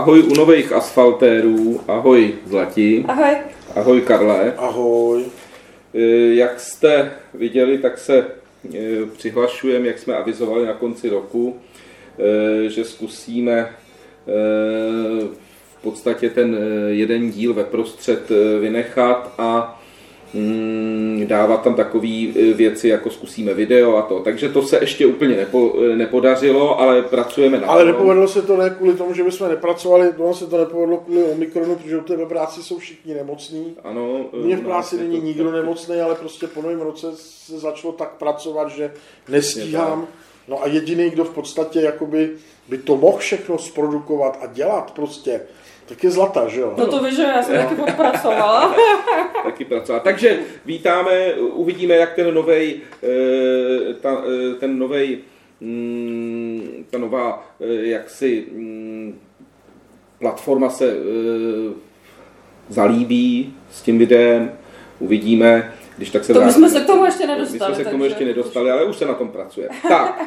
ahoj u nových asfaltérů, ahoj Zlatí, Ahoj. ahoj Karle. Ahoj. E, Jak jste viděli, tak se e, přihlašujeme, jak jsme avizovali na konci roku, e, že zkusíme v podstatě ten jeden díl ve prostřed vynechat a dávat tam takové věci, jako zkusíme video a to. Takže to se ještě úplně nepo, nepodařilo, ale pracujeme na Ale tom. nepovedlo se to ne kvůli tomu, že bychom nepracovali, ono se to nepovedlo kvůli Omikronu, protože u té ve práci jsou všichni nemocní. Ano, U mě v práci není to- nikdo nemocný, ale prostě po novém roce se začalo tak pracovat, že nestíhám. No a jediný, kdo v podstatě jakoby by to mohl všechno zprodukovat a dělat prostě, tak je Zlata, že jo? No to víš, že já jsem taky odpracovala. taky pracovat. Takže vítáme, uvidíme, jak ten novej, eh, ta, eh, ten novej, mm, ta nová, eh, jaksi mm, platforma se eh, zalíbí s tím videem, uvidíme, když tak se To my jsme se k tomu ještě My nedostali. jsme se k tomu takže- ještě nedostali, ale už se na tom pracuje. Tak,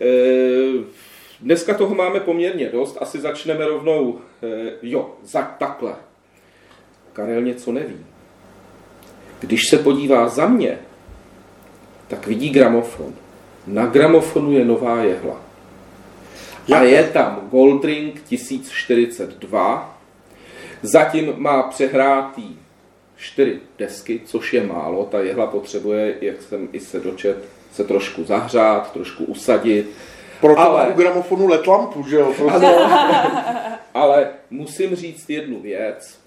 eh, dneska toho máme poměrně dost, asi začneme rovnou, eh, jo, za, takhle. Karel něco neví. Když se podívá za mě, tak vidí gramofon. Na gramofonu je nová jehla. A je tam Goldring 1042. Zatím má přehrátý čtyři desky, což je málo. Ta jehla potřebuje, jak jsem i se dočet, se trošku zahřát, trošku usadit. Proto ale- u gramofonu let lampu, že jo? Prostě. Ale musím říct jednu věc.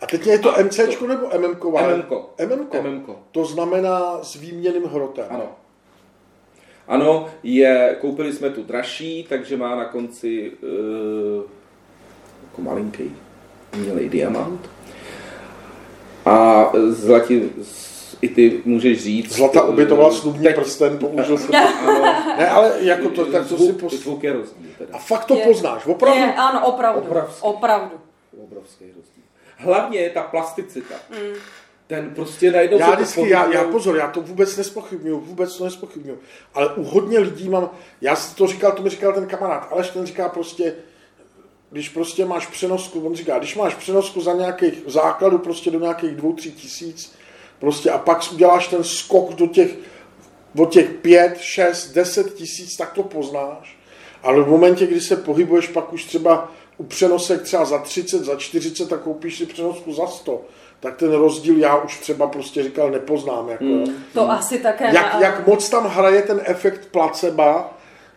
A teď je to MCčko nebo MMko? MMko. MMko. MMko. To znamená s výměným hrotem. Ano. Ano, je, koupili jsme tu dražší, takže má na konci uh, jako malinký umělej diamant. A zlatí, i ty můžeš říct... Zlata obětovala snubní teď- prsten, použil jsem. Ano, Ne, ale jako to, tak to si pos... zvuk je rozdíl teda. A fakt to Je. poznáš, opravdu? Je, ano, opravdu. Obrovský. Opravdu. Obrovský rozdíl. Hlavně je ta plasticita. Ten prostě najednou... Já vždycky, já, já pozor, já to vůbec nespochybnuju, vůbec to nespochybnuju. Ale u hodně lidí mám, já si to říkal, to mi říkal ten kamarád, Aleš ten říká prostě, když prostě máš přenosku, on říká, když máš přenosku za nějakých v základu prostě do nějakých dvou, tří tisíc, prostě a pak uděláš ten skok do těch, od těch pět, šest, deset tisíc, tak to poznáš. Ale v momentě, kdy se pohybuješ pak už třeba u přenosek třeba za 30, za 40, tak koupíš si přenosku za 100, tak ten rozdíl já už třeba prostě říkal nepoznám. Jako, jo. To asi také jak, jak moc tam hraje ten efekt placebo,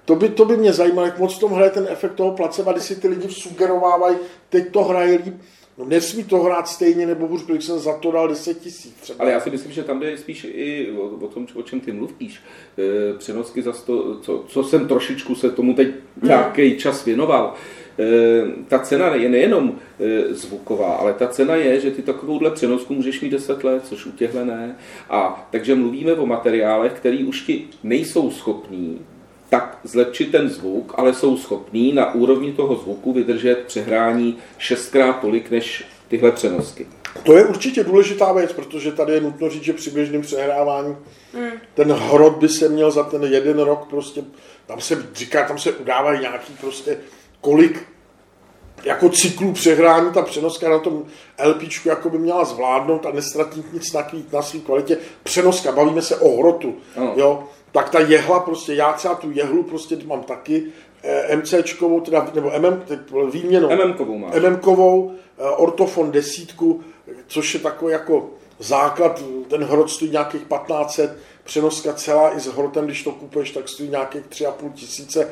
to by, to by mě zajímalo, jak moc tam hraje ten efekt toho placebo, když si ty lidi sugerovávají, teď to hraje líp. No nesmí to hrát stejně, nebo když jsem za to dal 10 tisíc třeba. Ale já si myslím, že tam jde spíš i o, o tom, o čem ty mluvíš. E, přenosky za to, co, co jsem trošičku se tomu teď nějaký čas věnoval. E, ta cena je nejenom e, zvuková, ale ta cena je, že ty takovouhle přenosku můžeš mít 10 let, což u těchhle ne. A takže mluvíme o materiálech, který už ti nejsou schopní tak zlepšit ten zvuk, ale jsou schopní na úrovni toho zvuku vydržet přehrání šestkrát tolik než tyhle přenosky. To je určitě důležitá věc, protože tady je nutno říct, že při běžném přehrávání ten hrot by se měl za ten jeden rok prostě, tam se říká, tam se udávají nějaký prostě kolik jako cyklů přehrání ta přenoska na tom LPčku jako by měla zvládnout a nestratit nic na, kvít, na svý kvalitě. Přenoska, bavíme se o hrotu, Ano. jo, tak ta jehla prostě, já třeba tu jehlu prostě mám taky, eh, MCčkovou, teda, nebo MM, výměnou. MM-kovou máš. MM-kovou, eh, ortofon desítku, což je takový jako základ, ten hrot stojí nějakých 1500, přenoska celá i s hrotem, když to kupuješ, tak stojí nějakých 3,5 tisíce.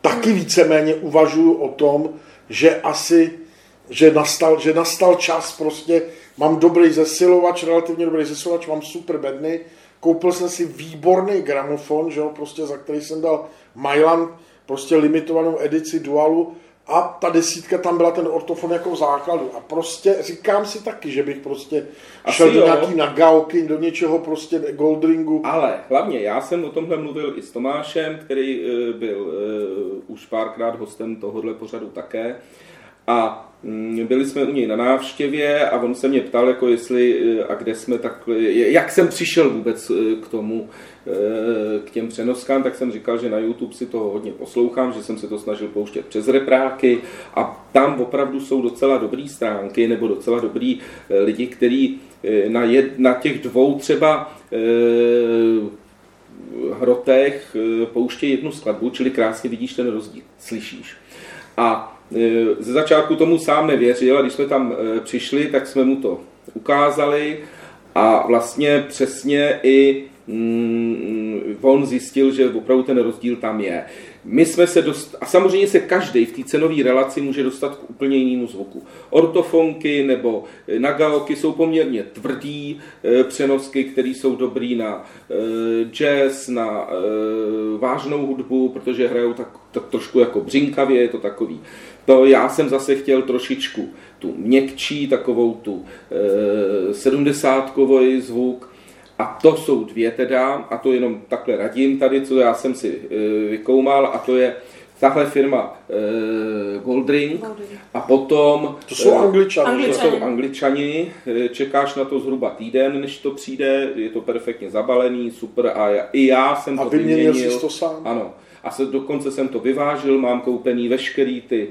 Taky víceméně uvažuju o tom, že asi, že nastal, že nastal čas prostě, mám dobrý zesilovač, relativně dobrý zesilovač, mám super bedny, koupil jsem si výborný gramofon, že jo, prostě za který jsem dal Myland, prostě limitovanou edici Dualu a ta desítka tam byla ten ortofon jako v základu. A prostě říkám si taky, že bych prostě Asi šel do nějaký nagaoky, do něčeho prostě Goldringu. Ale hlavně já jsem o tomhle mluvil i s Tomášem, který eh, byl eh, už párkrát hostem tohohle pořadu také. A mm, byli jsme u něj na návštěvě a on se mě ptal, jako jestli eh, a kde jsme tak, jak jsem přišel vůbec eh, k tomu, eh, k těm přenoskám, tak jsem říkal, že na YouTube si to hodně poslouchám, že jsem se to snažil pouštět přes repráky a tam opravdu jsou docela dobrý stránky nebo docela dobrý lidi, kteří na, jed, na těch dvou třeba hrotech pouštějí jednu skladbu, čili krásně vidíš ten rozdíl, slyšíš. A ze začátku tomu sám nevěřil a když jsme tam e, přišli, tak jsme mu to ukázali a vlastně přesně i mm, on zjistil, že opravdu ten rozdíl tam je. My jsme se dost... A samozřejmě se každý v té cenové relaci může dostat k úplně jinému zvuku. Ortofonky nebo nagaoky jsou poměrně tvrdý přenosky, které jsou dobrý na jazz, na vážnou hudbu, protože hrajou tak, tak trošku jako břinkavě, je to takový to já jsem zase chtěl trošičku tu měkčí, takovou tu e, sedmdesátkový zvuk. A to jsou dvě teda, a to jenom takhle radím tady, co já jsem si e, vykoumal, a to je tahle firma e, Goldring a potom... To jsou angličani. To jsou angličani, čekáš na to zhruba týden, než to přijde, je to perfektně zabalený, super a já, i já jsem a to vyměnil. A vyměnil jsi to sám? Ano. A se, dokonce jsem to vyvážil, mám koupený veškerý ty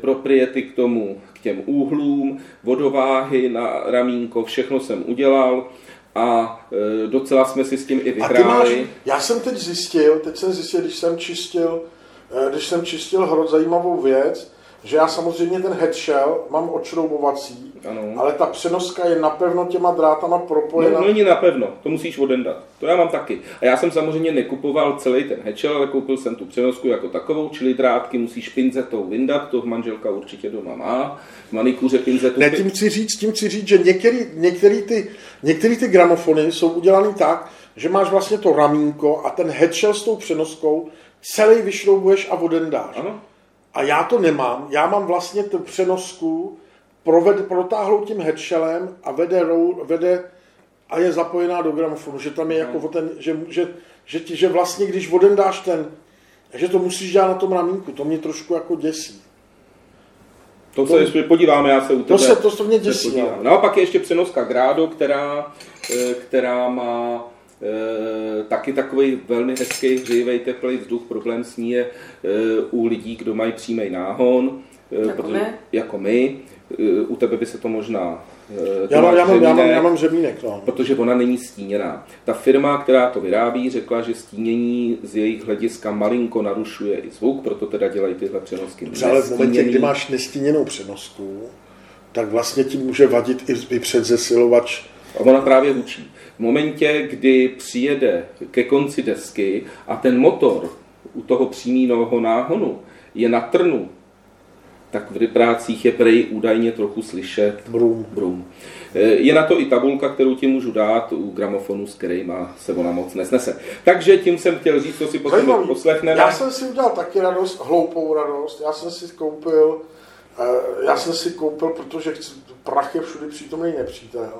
propriety k tomu, k těm úhlům, vodováhy na ramínko, všechno jsem udělal a eh, docela jsme si s tím i vyhráli. A ty máš, já jsem teď zjistil, teď jsem zjistil, když jsem čistil, eh, když jsem čistil hrot zajímavou věc, že já samozřejmě ten headshell mám odšroubovací, ano. ale ta přenoska je napevno těma drátama propojena. No, není napevno, to musíš odendat. To já mám taky. A já jsem samozřejmě nekupoval celý ten headshell, ale koupil jsem tu přenosku jako takovou, čili drátky musíš pinzetou vyndat, to manželka určitě doma má. V manikuře pinzetou. Ne, tím chci říct, tím chci říct, že některý, některý, ty, některý ty gramofony jsou udělaný tak, že máš vlastně to ramínko a ten headshell s tou přenoskou celý vyšroubuješ a odendáš. Ano. A já to nemám. Já mám vlastně tu přenosku proved, protáhlou tím headshellem a vede, vede a je zapojená do gramofonu, že tam je jako hmm. ten, že, že, že, ti, že vlastně, když voden dáš ten, že to musíš dělat na tom ramínku, to mě trošku jako děsí. To, to se podíváme, já se u tebe to se, to se mě děsí. No a pak je ještě přenoska Grado, která, eh, která má taky takový velmi hezký, hřejivý, teplý vzduch. Problém s ní je e, u lidí, kdo mají přímý náhon, e, jako, protože, my? jako my. U tebe by se to možná já mám, já, mám, já, mám, já mám řemínek, no. Protože ona není stíněná. Ta firma, která to vyrábí, řekla, že stínění z jejich hlediska malinko narušuje i zvuk, proto teda dělají tyhle přenosky. Dobře, ale v momentě, kdy máš nestíněnou přenosku, tak vlastně ti může vadit i, i předzesilovač. A ona právě hučí. V momentě, kdy přijede ke konci desky a ten motor u toho přímého náhonu je na trnu, tak v vyprácích je prej údajně trochu slyšet brum. brum. E, je na to i tabulka, kterou ti můžu dát u gramofonu, s kterýma se ona moc nesnese. Takže tím jsem chtěl říct, co si potom poslechneme. Já jsem si udělal taky radost, hloupou radost. Já jsem si koupil, e, já jsem si koupil, protože prach je všude přítomný nepřítel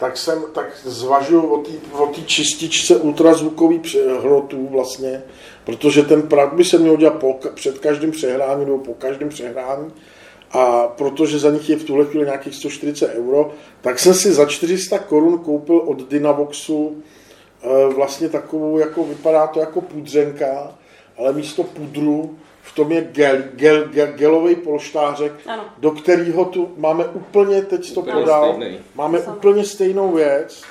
tak jsem tak zvažuji o té čističce ultrazvukový hrotů vlastně, protože ten prach by se měl dělat po, před každým přehráním nebo po každém přehrání. A protože za nich je v tuhle chvíli nějakých 140 euro, tak jsem si za 400 korun koupil od Dynavoxu eh, vlastně takovou, jako vypadá to jako pudřenka, ale místo pudru tom je gel, gel, gel, gelový polštářek, ano. do kterého tu máme úplně, teď to podal, stejný. máme Sam. úplně stejnou věc.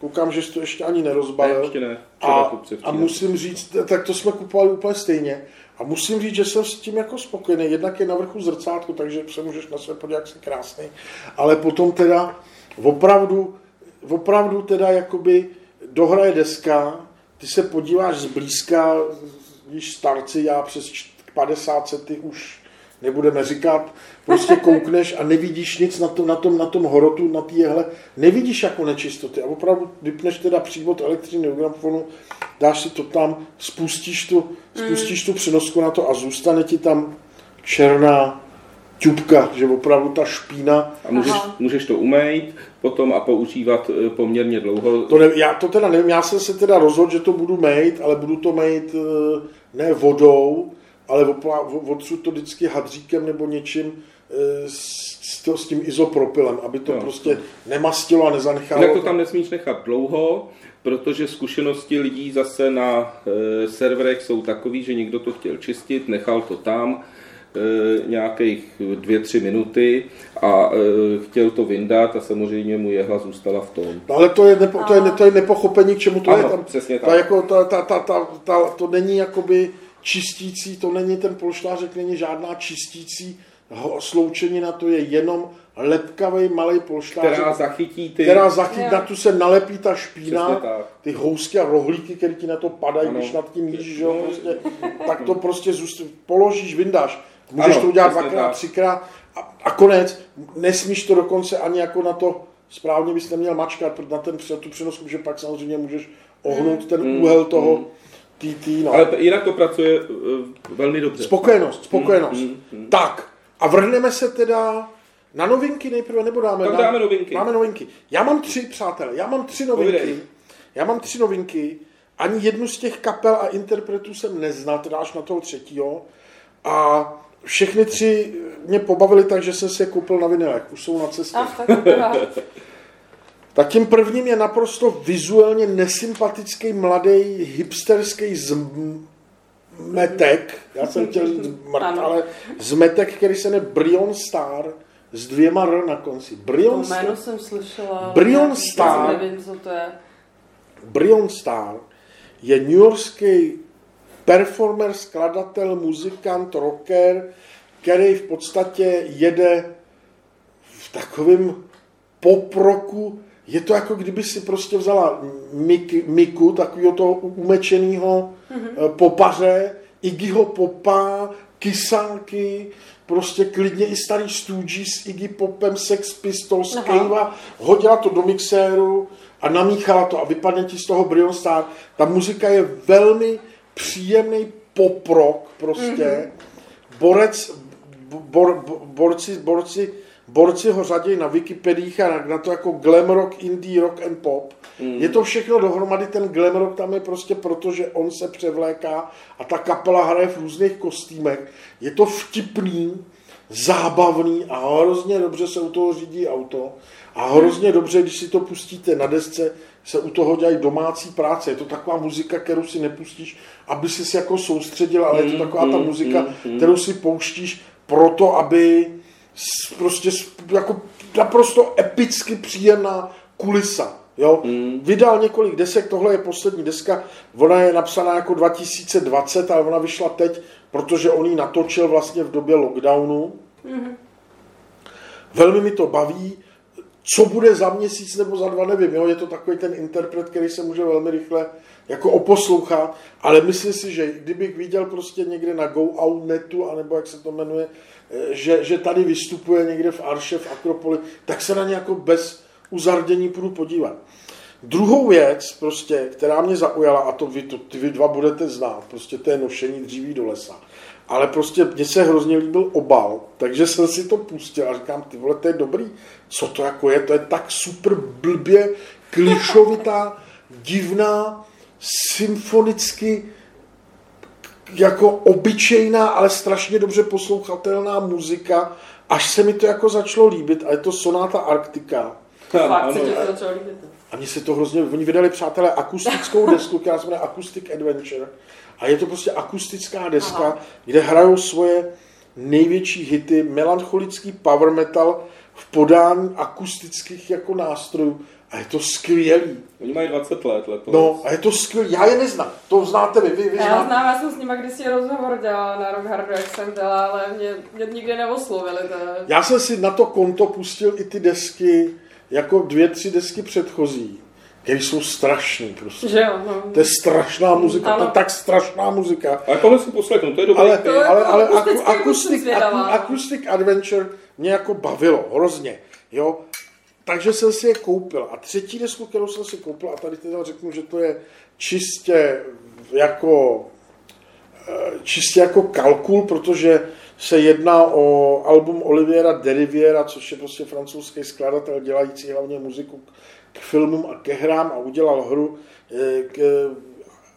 Koukám, že jsi to ještě ani nerozbalil. Ne, ještě ne. A, a musím říct, tak to jsme kupovali úplně stejně. A musím říct, že jsem s tím jako spokojený. Jednak je na vrchu zrcátku, takže se můžeš na sebe podívat, jak jsi krásný. Ale potom teda opravdu, opravdu teda jakoby dohraje deska, ty se podíváš zblízka, když starci, já přes 50 sety už nebudeme říkat, prostě koukneš a nevidíš nic na tom, na tom, na tom horotu, na té jehle, nevidíš jako nečistoty a opravdu vypneš teda přívod elektřiny do gramofonu, dáš si to tam, spustíš tu, spustíš tu přenosku na to a zůstane ti tam černá ťupka, že opravdu ta špína. A můžeš, můžeš to umýt potom a používat eh, poměrně dlouho. To ne, já to teda nevím, já jsem se teda rozhodl, že to budu mít, ale budu to mít eh, ne vodou, ale odsud to vždycky hadříkem nebo něčím eh, s, to, s tím izopropylem, aby to Jo. prostě nemastilo a nezanechalo. Jinak to tam nesmíš nechat dlouho, protože zkušenosti lidí zase na e, serverech jsou takový, že někdo to chtěl čistit, nechal to tam e, nějakých dvě, tři minuty a e, chtěl to vyndat a samozřejmě mu jehla zůstala v tom. No, ale to je, nepo, to, je, to je nepochopení, k čemu to Ano, je. Tam, přesně ta, tak. jako, ta, ta, ta, ta, ta, to není jakoby čistící, to není ten polštářek, není žádná čistící sloučenina, to je jenom lepkavý malý polštářek, Která zachytí ty... která zachytí, na tu se nalepí ta špína, ty housky a rohlíky, které ti na to padají, Ano. když nad tím jíš, že jo, prostě, tak to prostě zůst, položíš, vyndáš. Můžeš Ano, to udělat dvakrát, tak. třikrát a, a konec. Nesmíš to dokonce ani jako na to, správně bys neměl mačkat, na ten, tu přenosku, že pak samozřejmě můžeš ohnout ten Mm, úhel toho mm. TT. No. Ale jinak to pracuje e, velmi dobře. Spokojenost, spokojenost. Mm, mm, Tak, a vrhneme se teda na novinky nejprve, nebo dáme? Tak na- dáme novinky. Dáme novinky. Já mám tři, přátelé, já mám tři novinky. Povídej. Já mám tři novinky. Ani jednu z těch kapel a interpretů jsem neznal, teda až na toho třetího. A všechny tři mě pobavily tak, že jsem si je koupil na vinilech. Už jsou na cestě. Ach, tak. Tak tím prvním je naprosto vizuálně nesympatický mladý hipsterský zmetek. Já jsem chtěl zmrt, ale zmetek, který se jmenuje Brion Star s dvěma R na konci. Brion To Star, jméno jsem slyšela. Brion Star. Nevím, co to je. Brion Star je newyorský performer, skladatel, muzikant, rocker, který v podstatě jede v takovém pop rocku. Je to jako kdyby si prostě vzala Mik, Miku, takového toho umečeného mm-hmm. popaře, Iggyho Popa, Kysáky, prostě klidně i starý Stooges s Iggy Popem, Sex Pistols, Aha. Kejva, hodila to do mixéru a namíchala to a vypadne ti z toho Brion Star. Ta muzika je velmi příjemný pop rock prostě. Mm-hmm. Borec, bor, bor, borci, borci, borci ho řadí na Wikipedii a na, to jako glam rock, indie rock and pop. Mm. Je to všechno dohromady, ten glam rock tam je prostě proto, že on se převléká a ta kapela hraje v různých kostýmech. Je to vtipný, zábavný a hrozně dobře se u toho řídí auto. A hrozně dobře, když si to pustíte na desce, se u toho dělají domácí práce. Je to taková muzika, kterou si nepustíš, aby si se jako soustředil, ale je to taková ta muzika, kterou si pouštíš proto, aby prostě jako naprosto epicky příjemná kulisa. Jo? Mm. Vydal několik desek, tohle je poslední deska, ona je napsaná jako 2020, ale ona vyšla teď, protože on ji natočil vlastně v době lockdownu. Velmi mi to baví. Co bude za měsíc nebo za dva, nevím. Jo? Je to takový ten interpret, který se může velmi rychle jako oposlouchat, ale myslím si, že kdybych viděl prostě někde na Go Out netu, anebo jak se to jmenuje, eh, že, že tady vystupuje někde v Arše, v Akropoli, tak se na ně jako bez uzardění půjdu podívat. Druhou věc, prostě, která mě zaujala, a to vy, to, ty vy dva budete znát, prostě to je nošení dříví do lesa. Ale prostě mně se hrozně líbil obal, takže jsem si to pustil a říkám, ty vole, to je dobrý. Co to jako je? To je tak super blbě, klišovitá, divná, symfonicky jako obyčejná, ale strašně dobře poslouchatelná muzika, až se mi to jako začalo líbit a je to Sonáta Arktika. Fakt se ti to začalo líbit. A mně se to hrozně, oni vydali, přátelé, akustickou desku, která se jmenuje Acoustic Adventure. A je to prostě akustická deska, Aha. Kde hrajou svoje největší hity, melancholický power metal v podání akustických jako nástrojů. A je to skvělý. Oni mají 20 let letos. No, a je to skvělý. Já je neznám. To znáte vy, vy, vy Já znám, já jsem s nima kdysi rozhovor dělala na Rock Hardu, jak jsem byla, ale mě, mě nikdy neoslovili. To. Já jsem si na to konto pustil i ty desky, jako dvě, tři desky předchozí, které jsou strašný prostě. Že jo, no. To je strašná muzika, to je Ano. tak strašná muzika. Ale tohle si poslechnu, to je dobrý. Ale, tip. je ale, jako ale akustický, aku, jako acoustic, zvědavá. aku, acoustic Adventure mě jako bavilo, hrozně, jo. Takže jsem si je koupil. A třetí desku, kterou jsem si koupil, a tady teda řeknu, že to je čistě jako eh, čistě jako kalkul, protože se jedná o album Oliviera Deriviera, což je prostě francouzský skladatel dělající hlavně muziku k filmům a ke hrám a udělal hru eh, k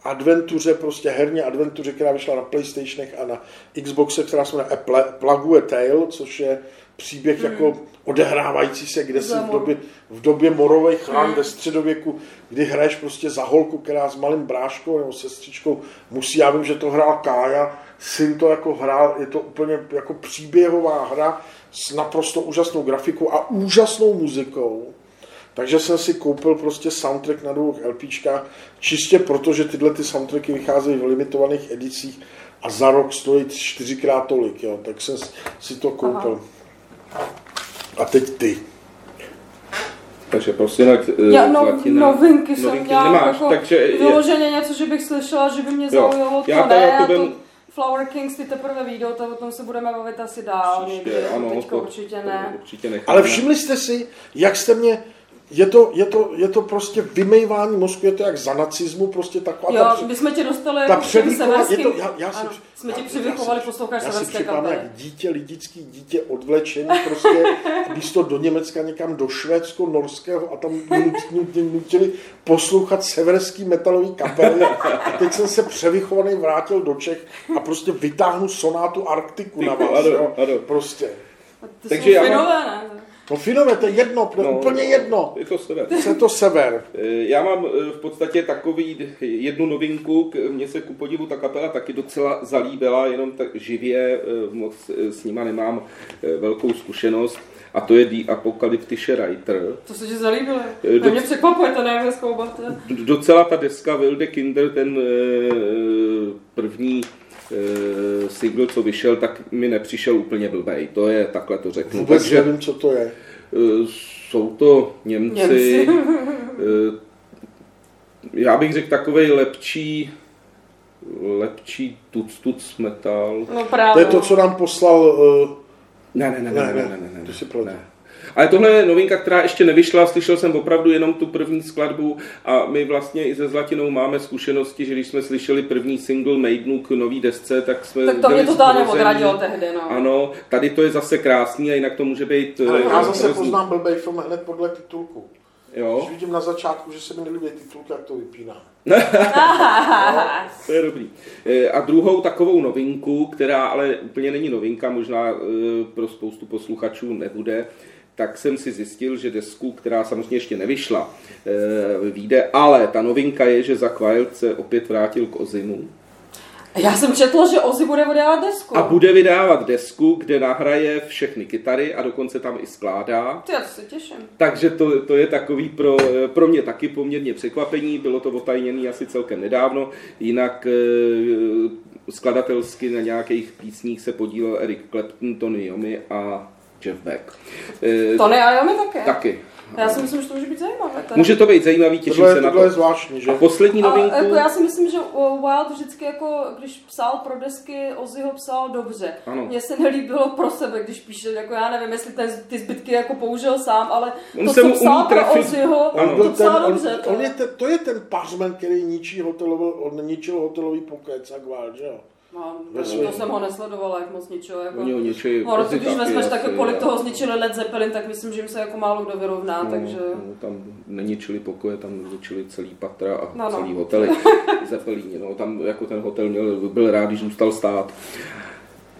adventuře, prostě herně adventuře, která vyšla na Playstationech a na Xboxech, která se jmenuje Plague Tale, což je příběh hmm. jako odehrávající se kde si v době, v době morových chrán hmm. ve středověku, kdy hraješ prostě za holku, která s malým bráškou nebo sestřičkou musí, já vím, že to hrál Kája, syn to jako hrál, je to úplně jako příběhová hra s naprosto úžasnou grafikou a úžasnou muzikou. Takže jsem si koupil prostě soundtrack na dvou LPčkách, čistě proto, že tyhle ty soundtracky vycházejí v limitovaných edicích a za rok stojí čtyřikrát tolik, jo. tak jsem si to koupil. Aha. A teď ty. Takže prostě na Já no, platina, novinky jsem novinky měla nemáš, jako takže vyloženě je... něco, že bych slyšela, že by mě zaujalo, to já ne, jako to Flower Kings ty teprve výjdou, to o tom se budeme bavit asi dál. Příště, někdy, ano, teďka to, určitě ne. Určitě necháme. Ale všimli jste si, jak jste mě je to, je, to, je to prostě vymejvání mozku, je to jak za nacismu, prostě taková... Jo, ta, my jsme tě dostali ta převýchova, je to, já, já si, ano, jsme ti přivychovali poslouchat Já si připadám jak dítě, lidický dítě odvlečený prostě místo do Německa někam do Švédsko, Norského a tam nutili, nutili poslouchat severský metalový kapely a teď jsem se převychovaný vrátil do Čech a prostě vytáhnu sonátu Arktiku na vás, ano, ano. prostě. Takže já mám, No Finové, to je jedno, to je no, úplně jedno. Je to sever. Je to sever. Eh, já mám eh, v podstatě takový jednu novinku, mně se ku podivu ta kapela taky docela zalíbila, jenom tak živě, eh, moc s nima nemám velkou zkušenost. A to je The Apocalyptische Writer. To se ti zalíbilo. Do... mě překvapuje, to nevím, zkoumat. Docela ta deska Wilde Kinder, ten první e, single, co vyšel, tak mi nepřišel úplně blbej. To je, takhle to řeknu. Vůbec Takže, nevím, co to je. E, jsou to Němci. Němci. e, já bych řekl takový lepší lepší tuc tuc metal. No právě. To je to, co nám poslal... Uh... Ne, ne, ne, ne, ne, ne, ne, ne, ne, to si ne. Ale tohle je novinka, která ještě nevyšla, slyšel jsem opravdu jenom tu první skladbu a my vlastně i se Zlatinou máme zkušenosti, že když jsme slyšeli první single Maidenu k nový desce, tak jsme Tak to mě totálně odradilo tehdy, no. Ano, tady to je zase krásný a jinak to může být... Ale já eh, zase hrozný. poznám blbej film hned podle titulku. Jo. Když vidím na začátku, že se mi nelíbí titulky, jak to vypíná. to je dobrý. Eh, a druhou takovou novinku, která ale úplně není novinka, možná eh, pro spoustu posluchačů nebude, tak jsem si zjistil, že desku, která samozřejmě ještě nevyšla, e, vyjde, ale ta novinka je, že za Wild se opět vrátil k Ozimu. Já jsem četla, že Ozzy bude vydávat desku. A bude vydávat desku, kde nahraje všechny kytary a dokonce tam i skládá. Ty, já se těším. Takže to, to je takový pro, pro mě taky poměrně překvapení. Bylo to otajněné asi celkem nedávno. Jinak e, skladatelsky na nějakých písních se podílel Eric Clapton, Tony Yomi a Jeff Beck. E, Tony Iommi také? Taky. Já si myslím, že to může být zajímavé. Tady. Může to být zajímavý, těším tohle, se na to. je zvláštní, že? A poslední novinku... A, jako já si myslím, že Wild vždycky jako, když psal pro desky, Ozzy ho psal dobře. Ano. Mně se nelíbilo pro sebe, když píše, jako já nevím, jestli ten, ty zbytky jako použil sám, ale on to, co psal pro Ozzyho, to psal ten, dobře. On, on je ten, to je ten pařmen, který ničí hotelový, on ničil hotelový pokec a Wild, že jo? No, to, to jsem ho nesledovala, jak moc ničeho. Jako, Oni ho ničili. No, když vezmeš tak, kolik toho zničili Led Zeppelin, tak myslím, že jim se jako málo kdo vyrovná, no, takže... No, tam neničili pokoje, tam zničili celý patra a no, no. celý hotely. No, tam jako ten hotel měl, byl rád, když zůstal stát.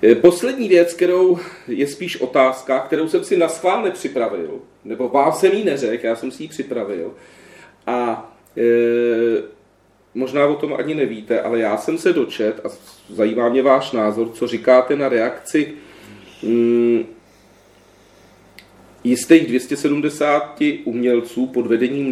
E, poslední věc, kterou je spíš otázka, kterou jsem si na schvál nepřipravil, nebo vám jsem ji neřekl, já jsem si ji připravil. A e, možná o tom ani nevíte, ale já jsem se dočet a zajímá mě váš názor, co říkáte na reakci mm, jistých 270 umělců pod vedením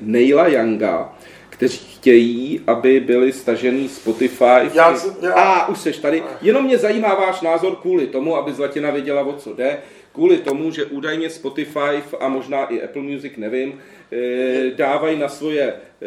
Neila Younga, kteří chtějí, aby byli stažený Spotify. Já, já... A už seš tady. Jenom mě zajímá váš názor kvůli tomu, aby Zlatina věděla, o co jde. Kvůli tomu, že údajně Spotify a možná i Apple Music, nevím, Eh, dávají na svoje... Eh,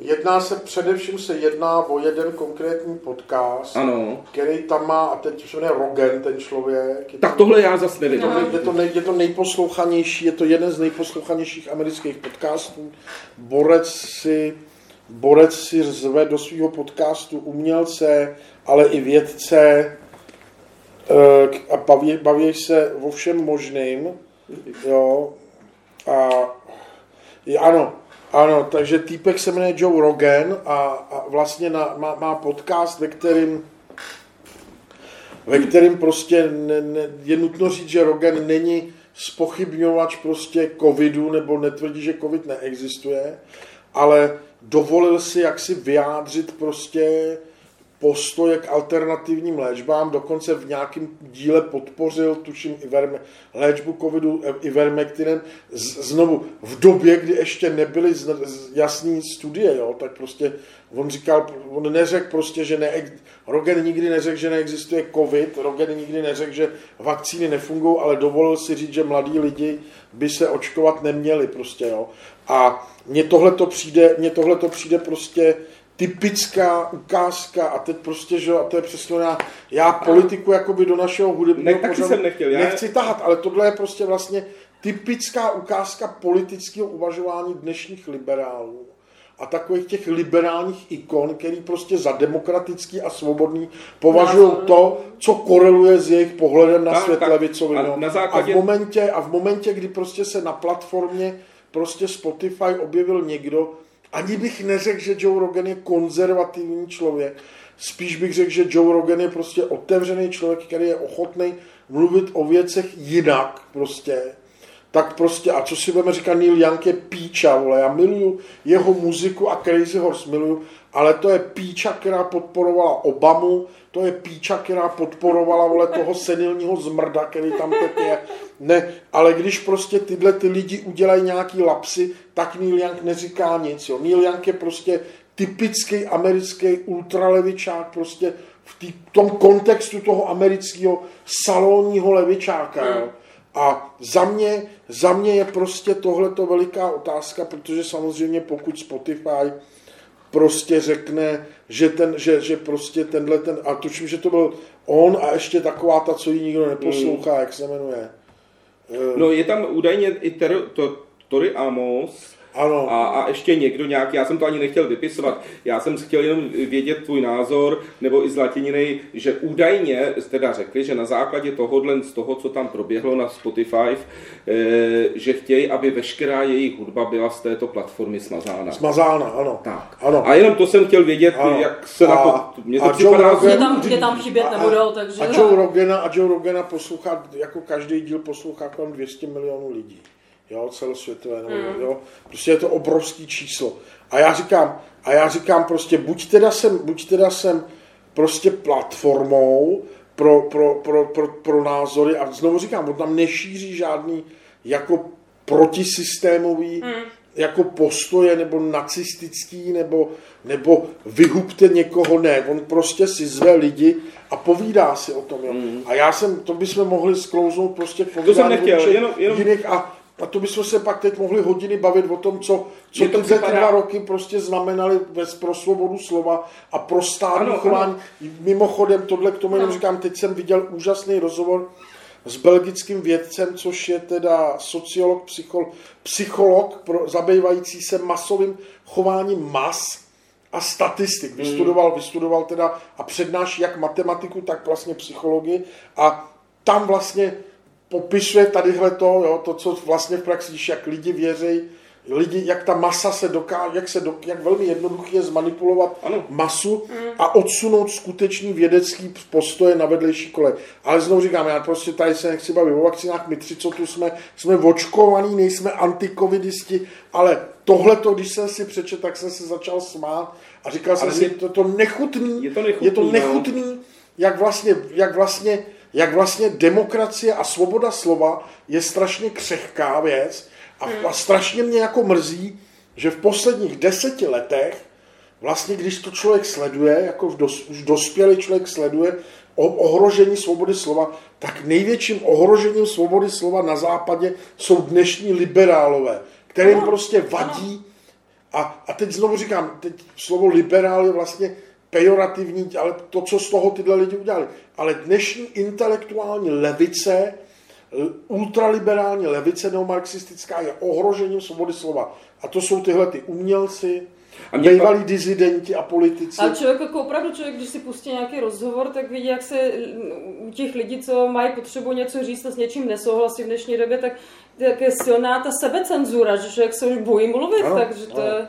jedná se, především se jedná o jeden konkrétní podcast, ano. který tam má, a teď se jmenuje Rogan, ten člověk. Tak tohle já zase nevím. Je to, nej, je to nejposlouchanější, je to jeden z nejposlouchanějších amerických podcastů. Borec si, borec si zve do svého podcastu umělce, ale i vědce a baví, baví se o všem možným. Jo, a ano, Ano, takže týpek se jmenuje Joe Rogan a, a vlastně na, má, má podcast, ve kterým ve kterým prostě ne, ne, je nutno říct, že Rogan není spochybňovač prostě covidu nebo netvrdí, že covid neexistuje, ale dovolil si jaksi vyjádřit prostě postoje k alternativním léčbám, dokonce v nějakém díle podpořil, tuším, Iverme, léčbu covidu eh, Ivermectinem, znovu v době, kdy ještě nebyly jasné studie, jo, tak prostě on říkal, on neřekl prostě, že ne, Rogen nikdy neřekl, že neexistuje covid, Rogen nikdy neřekl, že vakcíny nefungují, ale dovolil si říct, že mladí lidi by se očkovat neměli prostě, jo. A mně tohle to přijde, mně tohle to přijde prostě typická ukázka a teď prostě, že a to je přesně já, já politiku jakoby do našeho hudebního ne, pořadu jsem nechtěl, já... nechci tahat, ale tohle je prostě vlastně typická ukázka politického uvažování dnešních liberálů a takových těch liberálních ikon, který prostě za demokratický a svobodný považují to, co koreluje s jejich pohledem na tak, svět levicový. No. A, základě... a, v momentě, a v momentě, kdy prostě se na platformě prostě Spotify objevil někdo, ani bych neřekl, že Joe Rogan je konzervativní člověk. Spíš bych řekl, že Joe Rogan je prostě otevřený člověk, který je ochotný mluvit o věcech jinak prostě. Tak prostě, a co si budeme říkat, Neil Young je píča, vole, já miluju jeho muziku a Crazy Horse miluju, ale to je píča, která podporovala Obamu, to je píča, která podporovala vole toho senilního zmrda, který tam teď je. Ne, ale když prostě tyhle ty lidi udělají nějaký lapsy, tak Neil Young neříká nic. Jo. Neil Young je prostě typický americký ultralevičák, prostě v tý, tom kontextu toho amerického salonního levičáka. Jo. Hmm. A za mě, za mě je prostě tohleto veliká otázka, protože samozřejmě pokud Spotify prostě řekne, že, ten, že, že prostě tenhle ten, a tuším, že to byl on a ještě taková ta, co ji nikdo neposlouchá, mm. jak se jmenuje. No je tam údajně i ter, to, Tori Amos, ano. A, a ještě někdo nějaký, já jsem to ani nechtěl vypisovat, já jsem chtěl jenom vědět tvůj názor, nebo i zlatininy, že údajně teda řekli, že na základě tohohle, z toho, co tam proběhlo na Spotify, e, že chtějí, aby veškerá jejich hudba byla z této platformy smazána. Smazána, ano. Tak. ano. A jenom to jsem chtěl vědět, ano. jak se a, na to, mě to a připadá... Rogan, mě tam, mě tam chybět nebudou, takže... A Joe Rogana, a Joe Rogana poslouchá, jako každý díl poslouchá kolem 200 milionů lidí jo, celosvětové, nebo, mm. jo, prostě je to obrovský číslo. A já říkám, a já říkám prostě, buď teda jsem, buď teda jsem prostě platformou pro, pro, pro, pro, pro názory a znovu říkám, on tam nešíří žádný jako protisystémový mm. jako postoje nebo nacistický nebo, nebo vyhubte někoho, ne, on prostě si zve lidi a povídá si o tom. Jo. Mm. A já jsem, to bychom mohli sklouznout prostě k to jsem nechtěl, jenom, jenom... jiných a a to bychom se pak teď mohli hodiny bavit o tom, co, co ty připadá... dva roky prostě znamenaly bez pro svobodu slova a pro státní chování. Mimochodem, tohle k tomu jenom říkám, teď jsem viděl úžasný rozhovor s belgickým vědcem, což je teda sociolog, psycholog, psycholog pro, zabývající se masovým chováním mas a statistik. Hmm. Vystudoval, vystudoval teda a přednáší jak matematiku, tak vlastně psychologii a tam vlastně popisuje tadyhle to, jo, to, co vlastně v praxi, když jak lidi věří, lidi, jak ta masa se dokáže, jak, se do, jak velmi jednoduché je zmanipulovat ano. masu mm. a odsunout skutečný vědecký postoje na vedlejší kole. Ale znovu říkám, já prostě tady se nechci bavit o vakcinách, my tři, co tu jsme, jsme očkovaní, nejsme antikovidisti, ale tohle, když jsem si přečet, tak jsem se začal smát a říkal ale jsem si, to, to nechutný, je to nechutný, je to no. nechutný no. jak vlastně, jak vlastně jak vlastně demokracie a svoboda slova je strašně křehká věc a, hmm. a strašně mě jako mrzí, že v posledních deseti letech vlastně, když to člověk sleduje, jako v dos, už dospělý člověk sleduje o, ohrožení svobody slova, tak největším ohrožením svobody slova na západě jsou dnešní liberálové, kterým prostě vadí. A, a teď znovu říkám, teď slovo liberál je vlastně pejorativní, ale to, co z toho tyhle lidi udělali. Ale dnešní intelektuální levice, ultraliberální levice neomarxistická je ohrožením svobody slova. A to jsou tyhle ty umělci, A mě bývalí pak... dizidenti a politici. A člověk jako opravdu člověk, když si pustí nějaký rozhovor, tak vidí, jak se u těch lidí, co mají potřebu něco říct a s něčím nesouhlasí v dnešní době, tak jak je silná ta sebecenzura, že člověk se už bojí mluvit, ano, takže to ano.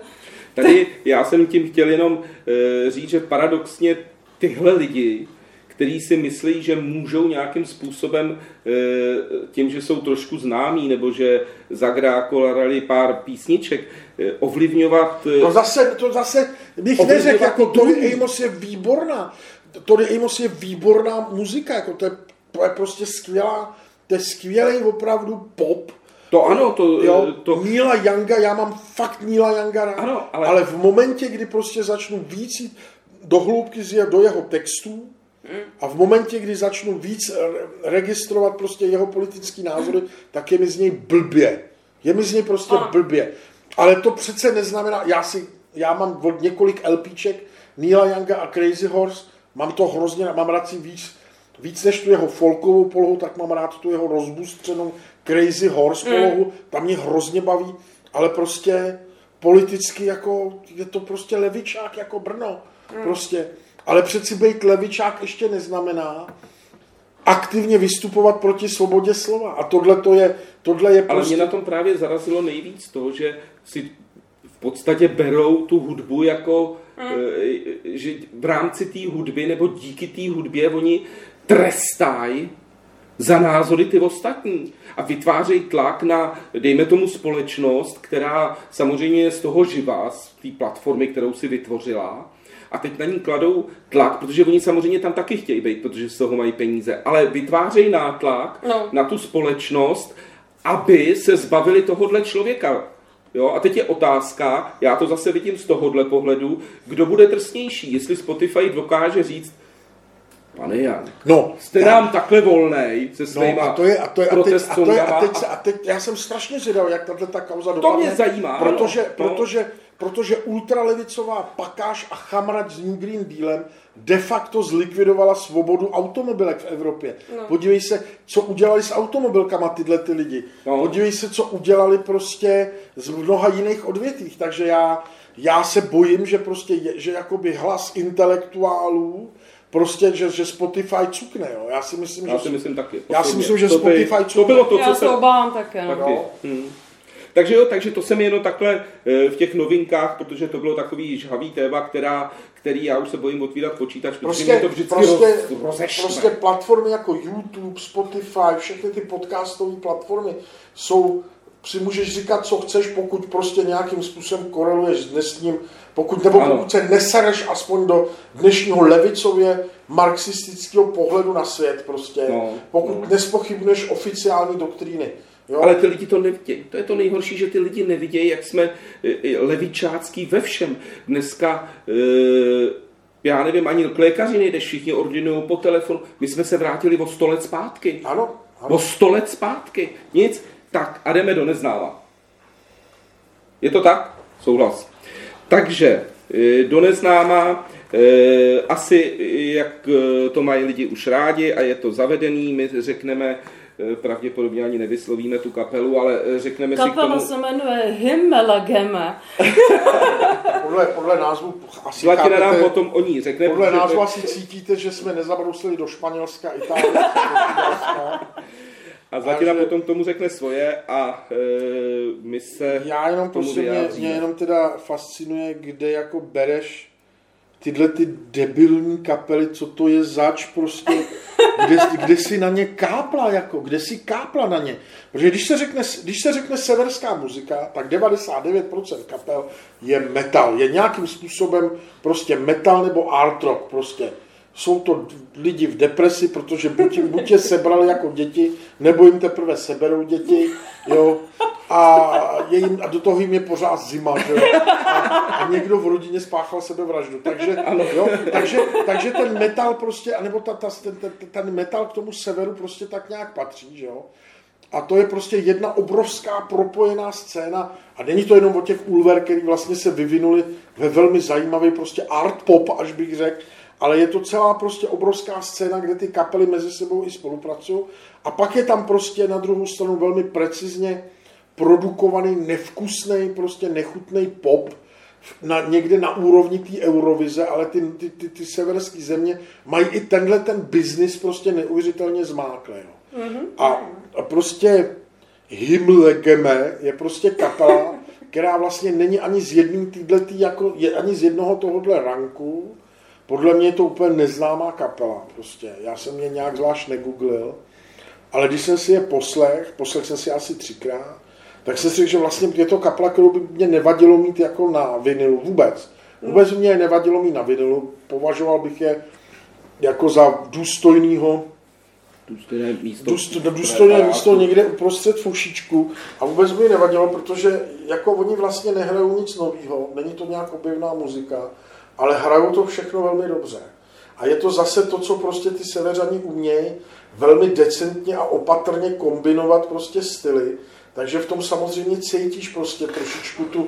Tady já jsem tím chtěl jenom uh, říct, že paradoxně tyhle lidi, který si myslí, že můžou nějakým způsobem eh, tím, že jsou trošku známí nebo že zagrákolali pár písniček, eh, ovlivňovat... To eh, zase, to zase bych neřekl, jako Tori Amos je výborná. Tori Amos je výborná muzika, jako to je, to je prostě skvělá, to je skvělý opravdu pop, to ano, to... Jo, to... Nila Younga, já mám fakt Nila Younga rád, ano, ale... ale v momentě, kdy prostě začnu víc jít do hloubky do jeho textů, a v momentě, kdy začnu víc registrovat prostě jeho politický názory, tak je mi z něj blbě. Je mi z něj prostě a. blbě. Ale to přece neznamená, já si, já mám od několik LPček Neila Younga a Crazy Horse, mám to hrozně, mám rád si víc, víc než tu jeho folkovou polohu, tak mám rád tu jeho rozbustřenou Crazy Horse mm. polohu, tam mě hrozně baví, ale prostě politicky jako, je to prostě levičák jako Brno. Mm. Prostě ale přeci být levičák ještě neznamená aktivně vystupovat proti svobodě slova. A tohle to je, tohle je prostě... Ale mě na tom právě zarazilo nejvíc to, že si v podstatě berou tu hudbu jako, hmm. že v rámci té hudby nebo díky té hudbě oni trestají za názory ty ostatní a vytvářejí tlak na, dejme tomu, společnost, která samozřejmě je z toho živá, z té platformy, kterou si vytvořila, a teď na ní kladou tlak, protože oni samozřejmě tam taky chtějí být, protože z toho mají peníze, ale vytvářejí nátlak no. na tu společnost, aby se zbavili tohohle člověka. Jo, a teď je otázka, já to zase vidím z tohohle pohledu, kdo bude drsnější, jestli Spotify dokáže říct, Pane Jan, no, jste já, nám takhle volnej se svýma no, a to je, a to je, a teď, a to je, a teď, a teď, já jsem strašně zvědavý, jak tato ta kauza dopadne. To mě zajímá. Protože, no. protože protože ultralevicová pakáž a chamrať s New Green Dealem de facto zlikvidovala svobodu automobilek v Evropě. No. Podívej se, co udělali s automobilkama tyhle ty lidi. No. Podívej se, co udělali prostě z mnoha jiných odvětvích. Takže já, já se bojím, že prostě je, že jakoby hlas intelektuálů prostě, že, že Spotify cukne, jo. Já si myslím, já že... si myslím taky. Já si myslím, že to Spotify by, cukne. To bylo to, co já se obávám také. No. taky. Hmm. Takže jo, takže to jsem jenom takhle eh, v těch novinkách, protože to bylo takový žhavý téma, která, který já už se bojím otvírat počítač, prostě, protože mě to vždycky prostě, roz, prostě platformy jako YouTube, Spotify, všechny ty podcastové platformy jsou si můžeš říkat, co chceš, pokud prostě nějakým způsobem koreluješ s dnešním, pokud, nebo ano. pokud se nesereš aspoň do dnešního levicově marxistického pohledu na svět prostě, no, pokud no. nespochybneš oficiální doktríny. Jo? Ale ty lidi to nevidějí. To je to nejhorší, že ty lidi nevidějí, jak jsme e, e, levičácký ve všem. Dneska, e, já nevím, ani k lékaři nejdeš, všichni ordinují po telefonu. My jsme se vrátili o sto let zpátky. Ano. ano. O sto let zpátky. Nic. Tak a jdeme do neznáma. Je to tak? Souhlas. Takže do neznáma asi, jak to mají lidi už rádi a je to zavedený, my řekneme, pravděpodobně ani nevyslovíme tu kapelu, ale řekneme Kapela si k tomu... se jmenuje Himmelageme. podle, podle názvu asi Zlatina chápete, nám potom o ní řekne. Podle názvu asi cítíte, že jsme nezabrousili do Španělska, Itálie, A Zlatina Takže... potom tomu řekne svoje a e, my se Já jenom prostě mě, mě jenom teda fascinuje, kde jako bereš tyhle ty debilní kapely, co to je zač prostě, kde, kde si na ně kápla, jako, kde si kápla na ně. Protože když se řekne, když se řekne severská muzika, tak 99% kapel je metal. Je nějakým způsobem prostě metal nebo art rock prostě jsou to lidi v depresi, protože buď, buď je sebrali jako děti, nebo jim teprve seberou děti, jo, a, je jim, a do toho jim je pořád zima, jo, a, a někdo v rodině spáchal sebevraždu, takže, jo, takže, takže ten metal prostě, anebo ta, ta, ten, ten, ten metal k tomu severu prostě tak nějak patří, že jo, a to je prostě jedna obrovská propojená scéna. A není to jenom o těch Ulver, který vlastně se vyvinuli ve velmi zajímavý prostě art pop, až bych řekl, ale je to celá prostě obrovská scéna, kde ty kapely mezi sebou i spolupracují. A pak je tam prostě na druhou stranu velmi precizně produkovaný, nevkusný, prostě nechutný pop, na, někde na úrovni té Eurovize, ale ty, ty, ty, ty severské země mají i tenhle ten biznis prostě neuvěřitelně zmáklý. Mm-hmm. A, a prostě Himmelgeme je prostě kapela, která vlastně není ani z jedný týhletý, jako, je ani z jednoho tohohle ranku. Podle mě je to úplně neznámá kapela. Prostě. Já jsem je nějak zvlášť negooglil. Ale když jsem si je poslech, poslech jsem si asi třikrát, tak jsem si řekl, že vlastně je to kapela, kterou by mě nevadilo mít jako na vinilu vůbec. Vůbec mě nevadilo mít na vinilu, považoval bych je jako za důstojného důstojné místo. Důst, důstojné místo někde uprostřed fušičku a vůbec mi nevadilo, protože jako oni vlastně nehrajou nic nového, není to nějak objevná muzika, ale hrajou to všechno velmi dobře. A je to zase to, co prostě ty severani umějí, velmi decentně a opatrně kombinovat prostě styly. Takže v tom samozřejmě cítíš prostě trošičku tu,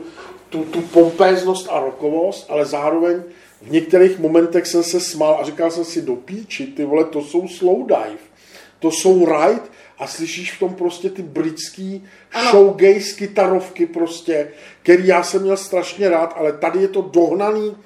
tu, tu pompéznost a rokovost, ale zároveň v některých momentech jsem se smál a říkal jsem si do píči, ty vole, to jsou slow dive to jsou ride a slyšíš v tom prostě ty britský ano. showgaze kytarovky prostě, který já jsem měl strašně rád, ale tady je to dohnaný,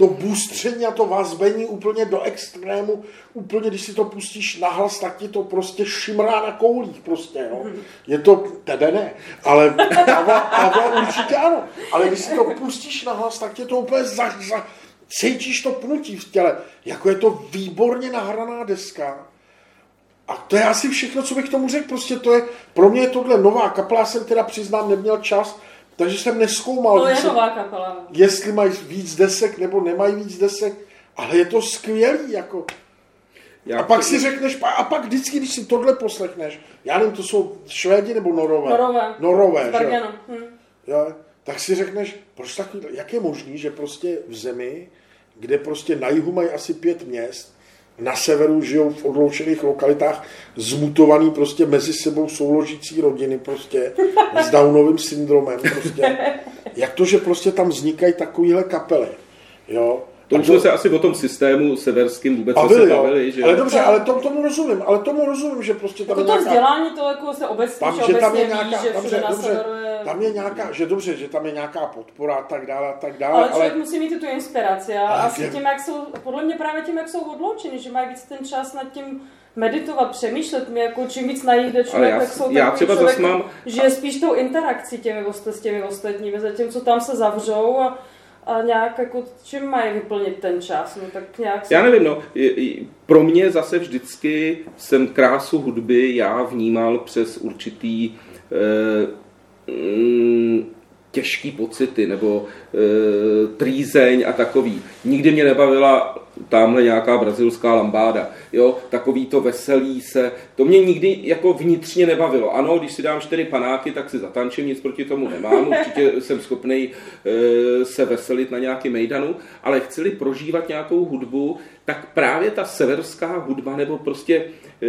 to bůstření a to vazbení úplně do extrému, úplně když si to pustíš nahlas, tak ti to prostě šimrá na koulích prostě, jo. Je to, tebe ne, ale Pavla, Pavla určitě ano, ale když si to pustíš nahlas, tak tě to úplně za, za, cítíš to pnutí v těle, jako je to výborně nahraná deska, a to je asi všechno, co bych tomu řekl. Prostě to je, pro mě je tohle nová kapela, jsem teda přiznám, neměl čas, takže jsem neskoumal. To je nová kapela. Jestli mají víc desek nebo nemají víc desek, ale je to skvělý, jako. Já a pak to... si řekneš, a pak vždycky, když si tohle poslechneš, já nevím, to jsou Švédi nebo Norové? Norové. Norové, že? Hm. Jo, tak si řekneš, proč tak, jak je možný, že prostě v zemi, kde prostě na jihu mají asi pět měst, na severu žijou v odloučených lokalitách zmutovaný prostě mezi sebou souložící rodiny prostě s Downovým syndromem prostě. Jak to, že prostě tam vznikají takovéhle kapely, jo? To už jsme se asi o tom systému severským vůbec bavili, se bavili, že? Ale dobře, ale tomu, tomu rozumím, ale tomu rozumím, že prostě tam jako je to nějaká... vzdělání, to jako se obecně, tam, že, tam je nějaká, ví, že dobře, dobře, je... tam je nějaká, že dobře, že tam je nějaká podpora a tak dále a tak dále. Ale člověk ale... musí mít tu inspiraci a asi tím, jak jsou, podle mě právě tím, jak jsou odloučeni, že mají víc ten čas nad tím meditovat, přemýšlet, mě jako čím víc najde člověk, já, tak jsou já třeba člověk, mám... že je spíš tou interakcí těmi, s těmi ostatními, zatímco tam se zavřou a a nějak jako, čím mají vyplnit ten čas, no tak nějak... Já nevím, no, pro mě zase vždycky jsem krásu hudby já vnímal přes určitý eh, mm, těžký pocity nebo e, trýzeň a takový. Nikdy mě nebavila tamhle nějaká brazilská lambáda. Jo, takový to veselý se, to mě nikdy jako vnitřně nebavilo. Ano, když si dám čtyři panáky, tak si zatančím, nic proti tomu nemám. Určitě jsem schopný e, se veselit na nějaký mejdanu, ale chci prožívat nějakou hudbu, tak právě ta severská hudba nebo prostě e,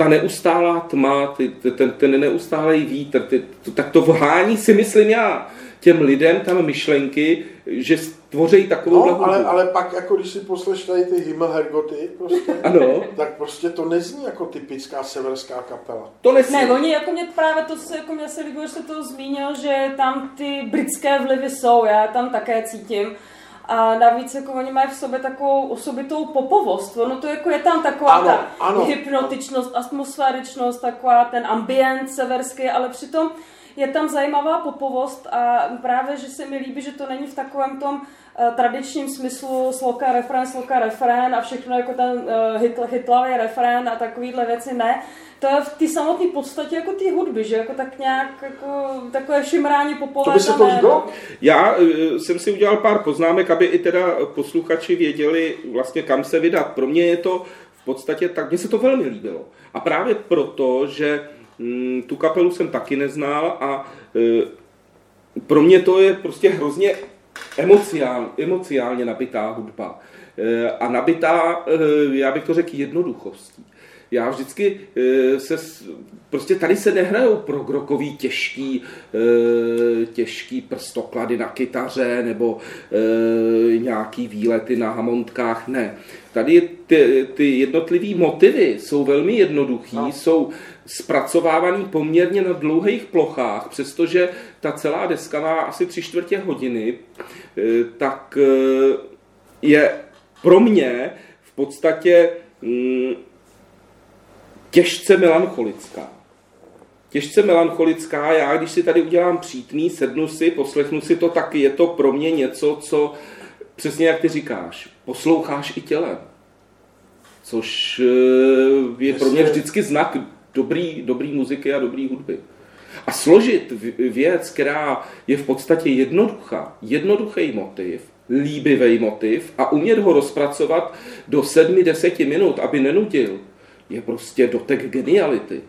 ta neustálá tma, ty, ten, ten neustálý vítr, ty, to, tak to vhání si myslím já těm lidem tam myšlenky, že stvoří takovou no, ale, ale pak, jako když si posleš tady ty Himmelhergoty, prostě, ano. tak prostě to nezní jako typická severská kapela. To nezní. Ne, oni jako mě právě to se, jako mě se líbilo, že se to zmínil, že tam ty britské vlivy jsou, já tam také cítím. A navíc jako oni mají v sobě takovou osobitou popovost. Ono to jako je tam taková ano, ta ano, hypnotičnost, ano. atmosféričnost, taková ten ambient severský, ale přitom je tam zajímavá popovost a právě, že se mi líbí, že to není v takovém tom uh, tradičním smyslu sloka, refrén, sloka, refrén a všechno jako ten uh, hitl, hitlavý refrén a takovýhle věci, ne. To je v té samotné podstatě jako ty hudby, že jako tak nějak jako takové šimrání popové. To by se to líbilo? Já uh, jsem si udělal pár poznámek, aby i teda posluchači věděli vlastně kam se vydat. Pro mě je to v podstatě tak, mně se to velmi líbilo. A právě proto, že Mm, tu kapelu jsem taky neznal a e, pro mě to je prostě hrozně emociál, emociálně nabitá hudba. E, a nabitá, e, já bych to řekl, jednoduchostí. Já vždycky se, prostě tady se nehrajou progrokový těžký, těžký prstoklady na kytaře nebo nějaký výlety na hamontkách, ne. Tady ty, ty jednotlivé motivy jsou velmi jednoduchý, no. jsou zpracovávaný poměrně na dlouhých plochách, přestože ta celá deska má asi tři čtvrtě hodiny, eh, tak eh, je pro mě v podstatě mm, těžce melancholická. Těžce melancholická, já když si tady udělám přítný, sednu si, poslechnu si to, tak je to pro mě něco, co přesně jak ty říkáš, posloucháš i tělem. Což eh, je pro mě vždycky znak dobrý, dobrý muziky a dobrý hudby. A složit věc, která je v podstatě jednoduchá, jednoduchý motiv, líbivý motiv a umět ho rozpracovat do sedmi, deseti minut, aby nenudil, je prostě dotek geniality.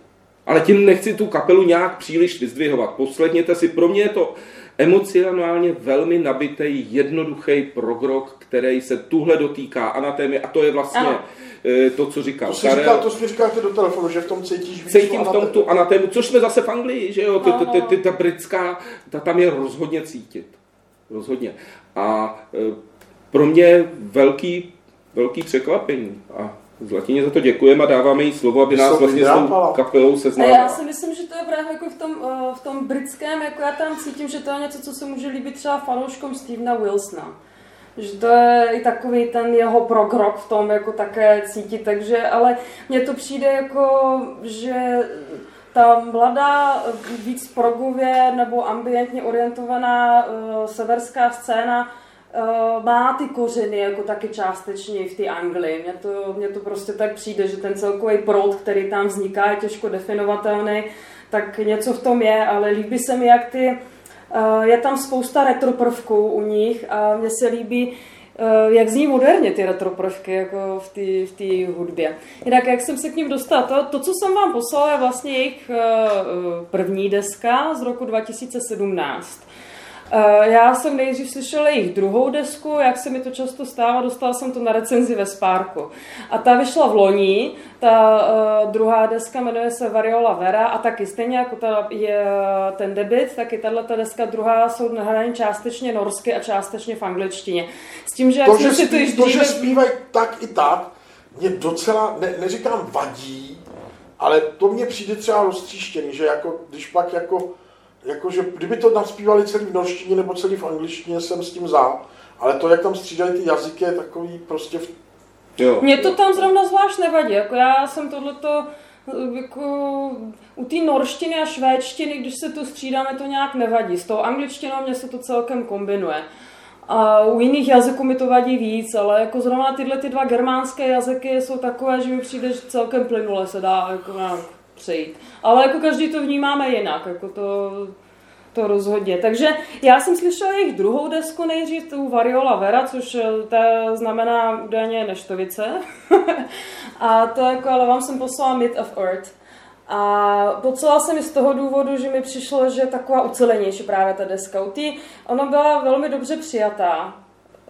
Ale tím nechci tu kapelu nějak příliš vyzdvihovat. Posledněte si, pro mě je to emocionálně velmi nabitý, jednoduchý progrok, který se tuhle dotýká anatémy a to je vlastně ano. Eh, to, co říkal to Karel. Říkal, to si říkáte do telefonu, že v tom cítíš víc Cítím v tom tu anatému, což jsme zase v Anglii, že jo, ty, ty, ty, ta britská, ta tam je rozhodně cítit. Rozhodně. A e, pro mě velký, velký překvapení. A Zlatině za to děkujeme a dáváme jí slovo, aby nás vlastně s tou kapelou seznámila. Já si myslím, že to je právě jako v tom, uh, v tom britském, jako já tam cítím, že to je něco, co se může líbit třeba fanouškům Stevena Wilsona. Že to je i takový ten jeho progrok v tom jako také cítit, takže, ale mně to přijde jako, že ta mladá, víc progově nebo ambientně orientovaná uh, severská scéna uh, má ty kořeny jako taky částečně v té Anglii. Mně to, mně to prostě tak přijde, že ten celkový proud, který tam vzniká, je těžko definovatelný, tak něco v tom je, ale líbí se mi, jak ty, uh, je tam spousta retro prvků u nich a mně se líbí, uh, jak zní moderně ty retro prvky jako v té v hudbě. Jinak, jak jsem se k ním dostala, to, to, co jsem vám poslala, je vlastně jejich první deska z roku 2017. Eh, já jsem nejdřív slyšela jejich druhou desku, jak se mi to často stává, dostala jsem to na recenzi ve Sparku. A ta vyšla v loni, ta uh, druhá deska jmenuje se Variola Vera a taky stejně jako ta je ten debit, tak i tato deska druhá jsou nahrané částečně norsky a částečně v angličtině. S tím, že to, že, si to, již to, že zpívají tak i tak, mě docela, ne, neříkám vadí, ale to mně přijde třeba roztříštěný, že jako, když pak jako jakože kdyby to naspívali celý v norštině nebo celý v angličtině, jsem s tím za. Ale to, jak tam střídají ty jazyky, je takový prostě... V... Jo. Mně to tam zrovna zvlášť nevadí. Jako já jsem tohleto jako u té norštiny a švédštiny, když se tu střídáme, to nějak nevadí. S tou angličtinou mě se to celkem kombinuje. A u jiných jazyků mi to vadí víc, ale jako zrovna tyhle ty dva germánské jazyky jsou takové, že mi přijde, že celkem plynule se dá jako nějak přejít. Ale jako každý to vnímáme jinak, jako to, to rozhodně. Takže já jsem slyšela jejich druhou desku nejdřív, tu Variola Vera, což eh, to znamená údajně neštovice. a to jako, ale vám jsem poslala Myth of Earth. A poslala jsem mi z toho důvodu, že mi přišlo, že taková ucelenější právě ta deska. Tý, ona byla velmi dobře přijatá.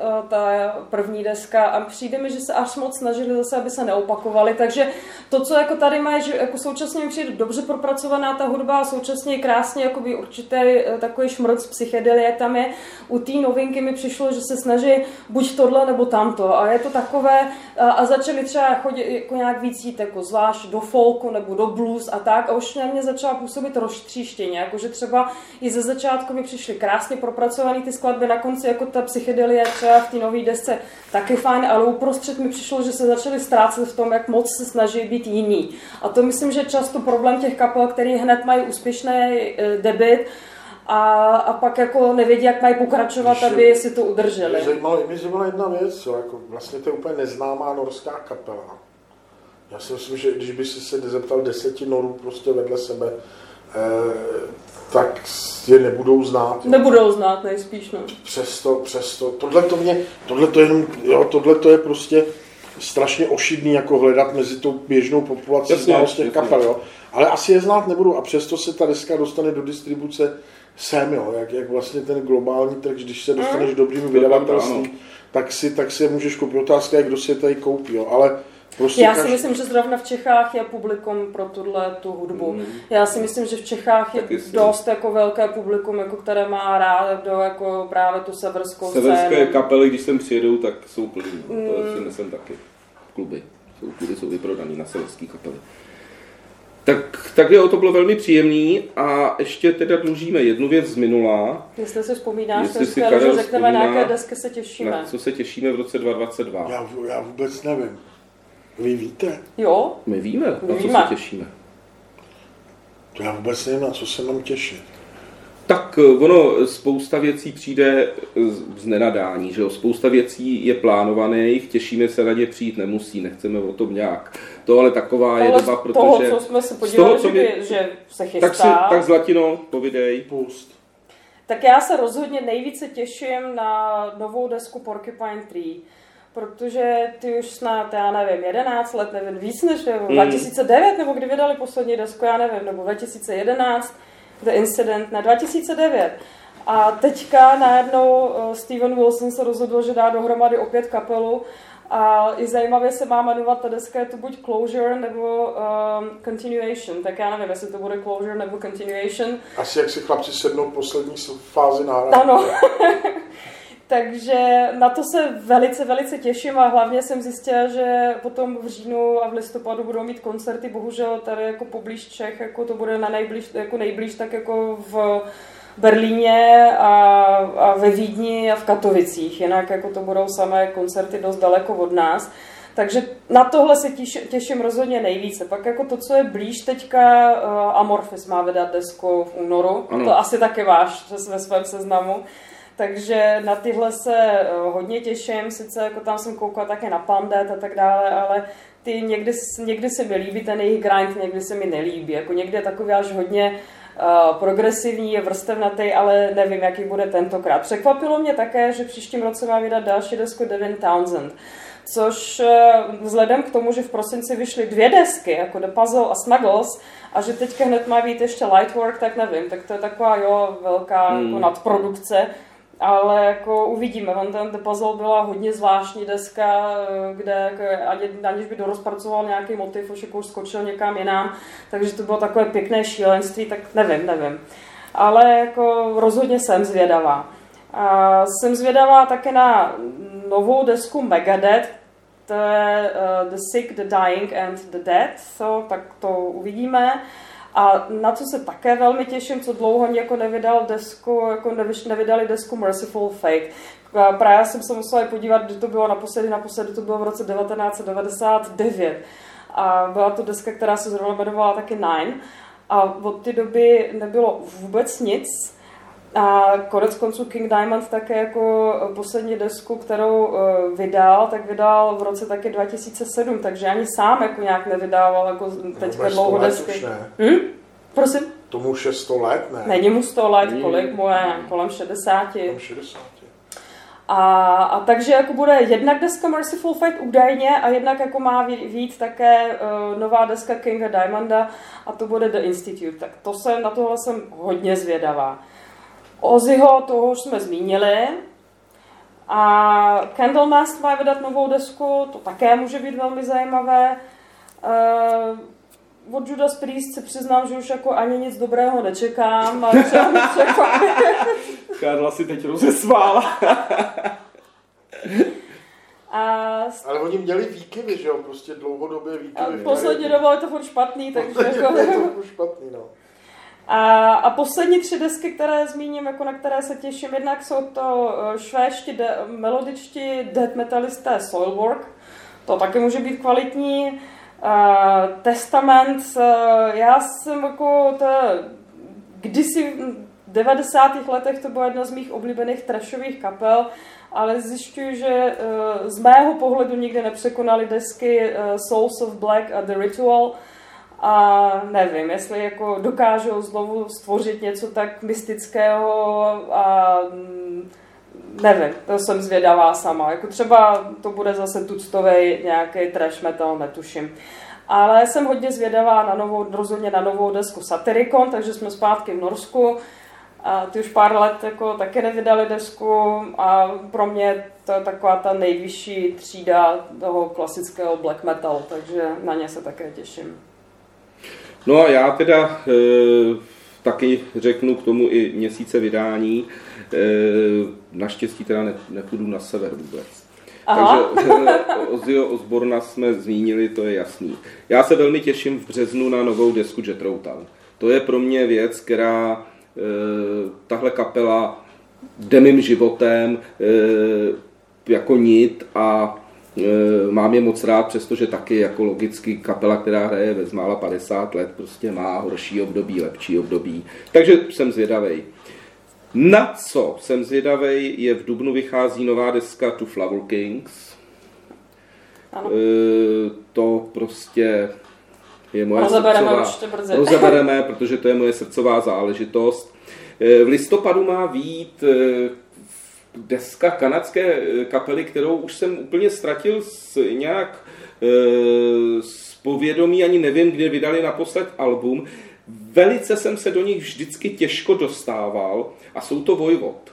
Eh, ta první deska. A přijde mi, že se až moc snažili zase, aby se neopakovali, takže to, co jako tady mají, že jako současně mi přijde dobře propracovaná ta hudba a současně krásně jakoby určitý eh, takový šmrc psychedelie tam je. U té novinky mi přišlo, že se snaží buď tohle nebo tamto. A je to takové a, a začali třeba chodit jako nějak víc jít jako zvlášť do folku nebo do blues a tak. A už na mě začala působit roztříštěně, jakože třeba i ze začátku mi přišly krásně propracované ty skladby, na konci jako ta psychedelie třeba v té nové desce taky fajn, ale uprostřed mi přišlo, že se začali ztrácet v tom, jak moc se snaží být jiný. A to myslím, že často problém těch kapel, který hned mají úspěšný eh, debit, a, a pak jako nevědí, jak mají pokračovat, Když, aby si to udrželi. Mě zajímala, mě zajímala jedna věc, jo, jako vlastně to je úplně neznámá norská kapela. Já si myslím, že když by si se zeptal deseti norů prostě vedle sebe, tak je nebudou znát. Jo. Nebudou znát nejspíš, no. Přesto, přesto, tohle to mě, tohle to jenom, jo, tohle to je prostě strašně ošidný jako hledat mezi tou běžnou populací znalost těch kapel, jo. Ale asi je znát nebudu a přesto se ta deska dostane do distribuce sem, jo, jak, jak vlastně ten globální trh, když se dostaneš mm. dobrým vydavatelstvím, tak si, tak si je můžeš koupit. Otázka je, kdo si je tady koupí, jo. ale Prostě Já si každý... myslím, že zrovna v Čechách je publikum pro tuhle tu hudbu. Mm. Já si myslím, že v Čechách je dost jako velké publikum, jako které má rád do jako právě tu severskou Severské scénu. kapely, když sem přijedou, tak jsou plný. Mm. To si myslím taky. Kluby. Jsou, kluby jsou vyprodaný na severské kapely. Tak, tak jo, to bylo velmi příjemný a ještě teda dlužíme jednu věc z minula. Jestli si vzpomínáš, jestli si Karel že řekneme, na jaké desky se těšíme. Na co se těšíme v roce 2022? Já, já vůbec nevím. Vy víte? Jo. My víme, My na víme. co se těšíme. To já vůbec nevím, na co se mám těšit. Tak eh, ono, spousta věcí přijde z nenadání, že jo? Spousta věcí je plánovaných, těšíme se na ně přijít nemusí, nechceme o tom nějak. To ale taková ale je doba, protože... toho, co jsme se podívali, toho, co že, mě, že se chystá. Tak, si, tak Zlatino, povidej. Pust. Tak já se rozhodně nejvíce těším na novou desku Porcupine Tree protože ty už snad, já nevím, 11 let, nevím, víc než nebo mm. 2009, nebo kdy vydali poslední desku, já nevím, nebo 2011, The Incident, na 2009. A teďka najednou uh, Steven Wilson se rozhodl, že dá dohromady opět kapelu a i zajímavě se má jmenovat ta deska, je to buď Closure nebo um, Continuation, tak já nevím, jestli to bude Closure nebo Continuation. Asi jak si chlapci sednou poslední fázi náhrady. Ano. Takže na to se velice, velice těším a hlavně jsem zjistila, že potom v říjnu a v listopadu budou mít koncerty, bohužel tady jako poblíž Čech, jako to bude na nejblíž, jako nejblíž tak jako v Berlíně a, a ve Vídni a v Katovicích, jinak jako to budou samé koncerty dost daleko od nás. Takže na tohle se těš, těším rozhodně nejvíce. Pak jako to, co je blíž teďka, uh, Amorphis má vydat desku v únoru. Ano. To asi taky váš ve svém seznamu. Takže na tyhle se eh, hodně těším, sice jako tam jsem koukala také na Pandet a tak dále, ale ty někdy, někdy se mi líbí ten jejich grind, někdy se mi nelíbí. Jako někdy je takový až hodně uh, progresivní, je vrstevnatý, ale nevím, jaký bude tentokrát. Překvapilo mě také, že příštím roce má vydat další desku Devin Townsend což eh, vzhledem k tomu, že v prosinci vyšly dvě desky, jako The Puzzle a Snuggles, a že teďka hned má být ještě Lightwork, tak nevím, tak to je taková jo, velká hmm. jako nadprodukce, ale jako uvidíme. On ten Puzzle byla hodně zvláštní deska, kde jako, ani, aniž by dorozpracoval nějaký motiv, už jako už skočil někam jinam, takže to bylo takové pěkné šílenství, tak nevím, nevím. Ale jako rozhodně jsem zvědavá. A jsem zvědavá také na novou desku Megadeth, to je uh, The Sick, The Dying and The Dead, so, tak to uvidíme. A na co se také velmi těším, co dlouho jako nevydal desku, jako nevydali desku Merciful Fate. Právě jsem se musela podívat, kdy to bylo naposledy, naposledy to bylo v roce 1999. A byla to deska, která se zrovna jmenovala taky Nine. A od té doby nebylo vůbec nic. A konec konců King Diamond také jako poslední desku, kterou eh, vydal, tak vydal v roce taky 2007, takže ani sám jako nějak nevydával jako teďka dlouho desky. Hm? Prosím? Tomu už je 100 let, ne? Není mu 100 let, kolik mu je? Kolem 60. Kolem 60. A, a takže jako bude jednak deska Merciful Fate údajně a jednak jako má vít také uh, nová deska Kinga Diamonda a to bude The Institute. Tak to jsem, na tohle jsem hodně zvědavá. Ozzyho, toho už jsme zmínili. A Candlemass má vydat novou desku, to také může být velmi zajímavé. Uh, od Judas Priest se přiznám, že už jako ani nic dobrého nečekám. A Karla si teď rozesvála. A... Ale oni měli výkyvy, že jo, prostě dlouhodobě výkyvy. A poslední dobou je to furt špatný, takže jako... je to furt špatný, no. A, a poslední tři desky, které zmíním, jako na které se těším, jednak jsou to eh, švédští de, melodičtí death metalisté Soilwork, to taky může být kvalitní. Uh, Testament, uh, já jsem jako to, kdysi v 90. letech to byla jedna z mých oblíbených trashových kapel, ale zjišťuji, že uh, z mého pohledu nikdy nepřekonali desky Souls of Black a The Ritual, a nevím, jestli jako dokážou znovu stvořit něco tak mystického a mm, nevím, to jsem zvědavá sama. Jako třeba to bude zase tuctový nějaký trash metal, netuším. Ale jsem hodně zvědavá na novou, rozhodně na novou desku Satyricon, takže jsme zpátky v Norsku. A ty už pár let jako taky nevydali desku a pro mě to je taková ta nejvyšší třída toho klasického black metal, takže na ně se také těším. No a já teda e, taky řeknu k tomu i měsíce vydání. E, naštěstí teda ne, nepůjdu na sever vůbec. Aha. Takže Ozio Osborna jsme zmínili, to je jasný. Já se velmi těším v březnu na novou desku Jet Town. To je pro mě věc, která e, tahle kapela jde mým životem e, jako nit a mám je moc rád, přestože taky jako logicky kapela, která hraje ve zmála 50 let, prostě má horší období, lepší období. Takže jsem zvědavý. Na co jsem zvědavý, je v Dubnu vychází nová deska To Flower Kings. Ano. E, to prostě je moje Rozebereme srdcová... Rozebereme, protože to je moje srdcová záležitost. E, v listopadu má vít e, deska kanadské kapely, kterou už jsem úplně ztratil s nějak z povědomí, ani nevím, kde vydali naposled album. Velice jsem se do nich vždycky těžko dostával a jsou to Vojvod.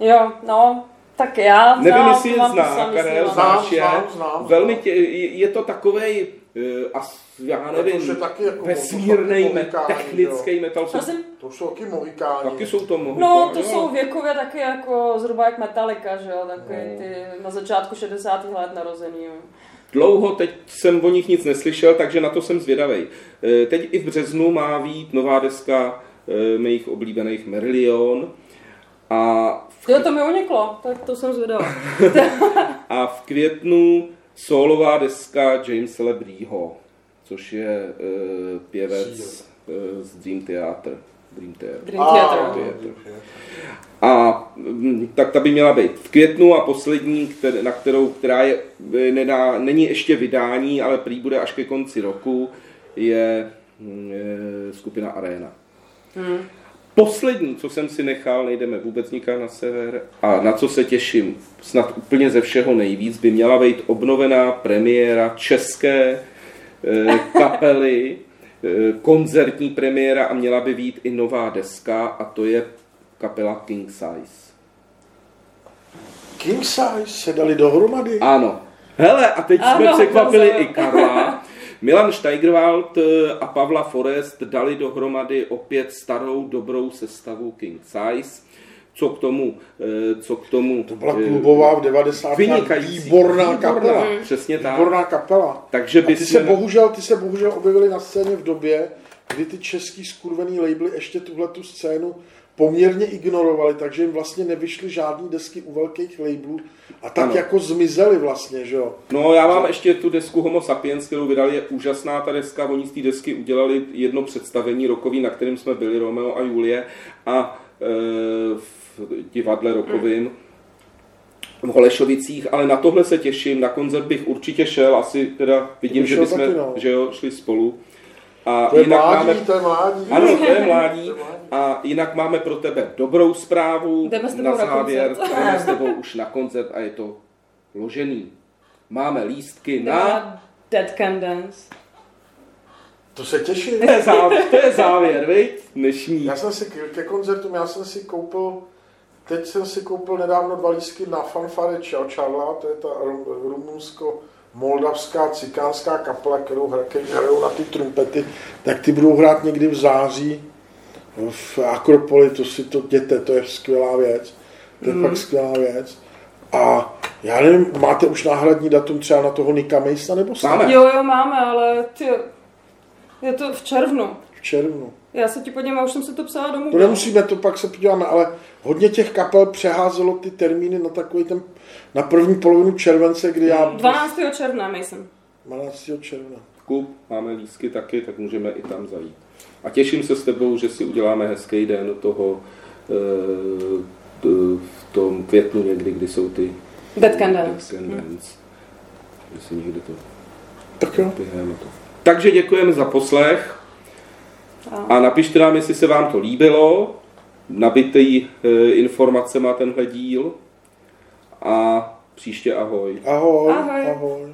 Jo, no, tak já znám, Nevím, jestli je zná, Karel, znáš je. Znám, znám, Velmi tě, je to takovej, uh, já nevím, to taky jako vesmírný, me, technický jo. metal. Jsou, to jsou taky mohikáni. Taky jsou to mohikáni. No, to jo. jsou věkově taky jako zhruba jak Metallica, že jo, takový no. ty na začátku 60. let narozený. Jo. Dlouho teď jsem o nich nic neslyšel, takže na to jsem zvědavý. Eh, teď i v březnu má být nová deska eh, mých oblíbených Merlion. A v... Jo, to mi uniklo, tak to jsem zvědavý. a v květnu solová deska James Lebrýho, což je uh, pěvec uh, z Dream Theater. Dream Theater. Dream Theater. Ah, Theater. A tak ta by měla být v květnu a poslední, které, na kterou, která je, nedá, není ještě vydání, ale prý bude až ke konci roku, je, je skupina Arena. Hmm. Poslední, co jsem si nechal, nejdeme vůbec nikam na sever a na co se těším, snad úplně ze všeho nejvíc, by měla být obnovená premiéra české e, kapely, e, koncertní premiéra a měla by být i nová deska a to je kapela King Size. King Size se dali dohromady? Ano. Hele, a teď ano, jsme překvapili i Karla. Milan Steigerwald a Pavla Forest dali dohromady opět starou dobrou sestavu King Size. Co k tomu, eh, co k tomu... To byla eh, klubová v 90. Vynikající. Výborná, výborná kapela. Přesně tak. Výborná kapela. Takže by ty, se bohužel, ty se bohužel objevili na scéně v době, kdy ty český skurvený labely ještě tuhle tu scénu poměrně ignorovali, takže jim vlastně nevyšly žádné desky u velkých labelů a tak ano. jako zmizely vlastně, že jo. No já mám že... ještě tu desku Homo Sapiens, kterou vydali, je úžasná ta deska, oni z té desky udělali jedno představení rokový, na kterém jsme byli, Romeo a Julie a e, v divadle rokovým. v Holešovicích, ale na tohle se těším, na koncert bych určitě šel, asi teda vidím, že bychom no. že jo, šli spolu. A to je jinak mládí, máme... to je mládí. Ano, to je mládí. A jinak máme pro tebe dobrou zprávu. Jdeme s tebou na závěr. Jdeme s tebou už na koncert a je to ložený. Máme lístky na... Dead Can Dance. To se těší. To je závěr, to je závěr viď? Dnešní. Já jsem si ke koncertům, já jsem si koupil, teď jsem si koupil nedávno dva lístky na fanfare Čau Čarla, to je ta rumunsko moldavská cikánská kapela, kterou hrajou na ty trumpety, tak ty budou hrát někdy v září v Akropoli, to si to děte, to je skvělá věc. To je mm. fakt skvělá věc. A já nevím, máte už náhradní datum třeba na toho Nika Mejsa nebo Máme. Jo, jo, máme, ale ty, je to v červnu. V červnu. Já se ti podívám, už jsem se to psala domů. To nemusíme, to pak se podíváme, ale hodně těch kapel přeházelo ty termíny na takový ten, na první polovinu července, kdy já... 12. června, myslím. 12. června. Kup, máme lísky taky, tak můžeme i tam zajít. A těším se s tebou, že si uděláme hezký den toho e, v tom květnu někdy, kdy jsou ty Dead Can Dance. Dead Can Dance. Hmm. Že si někdy to tak jo. To. Takže děkujeme za poslech. A napište nám, jestli se vám to líbilo, nabitý e, informace má tenhle díl a příště ahoj. Ahoj. Ahoj. ahoj.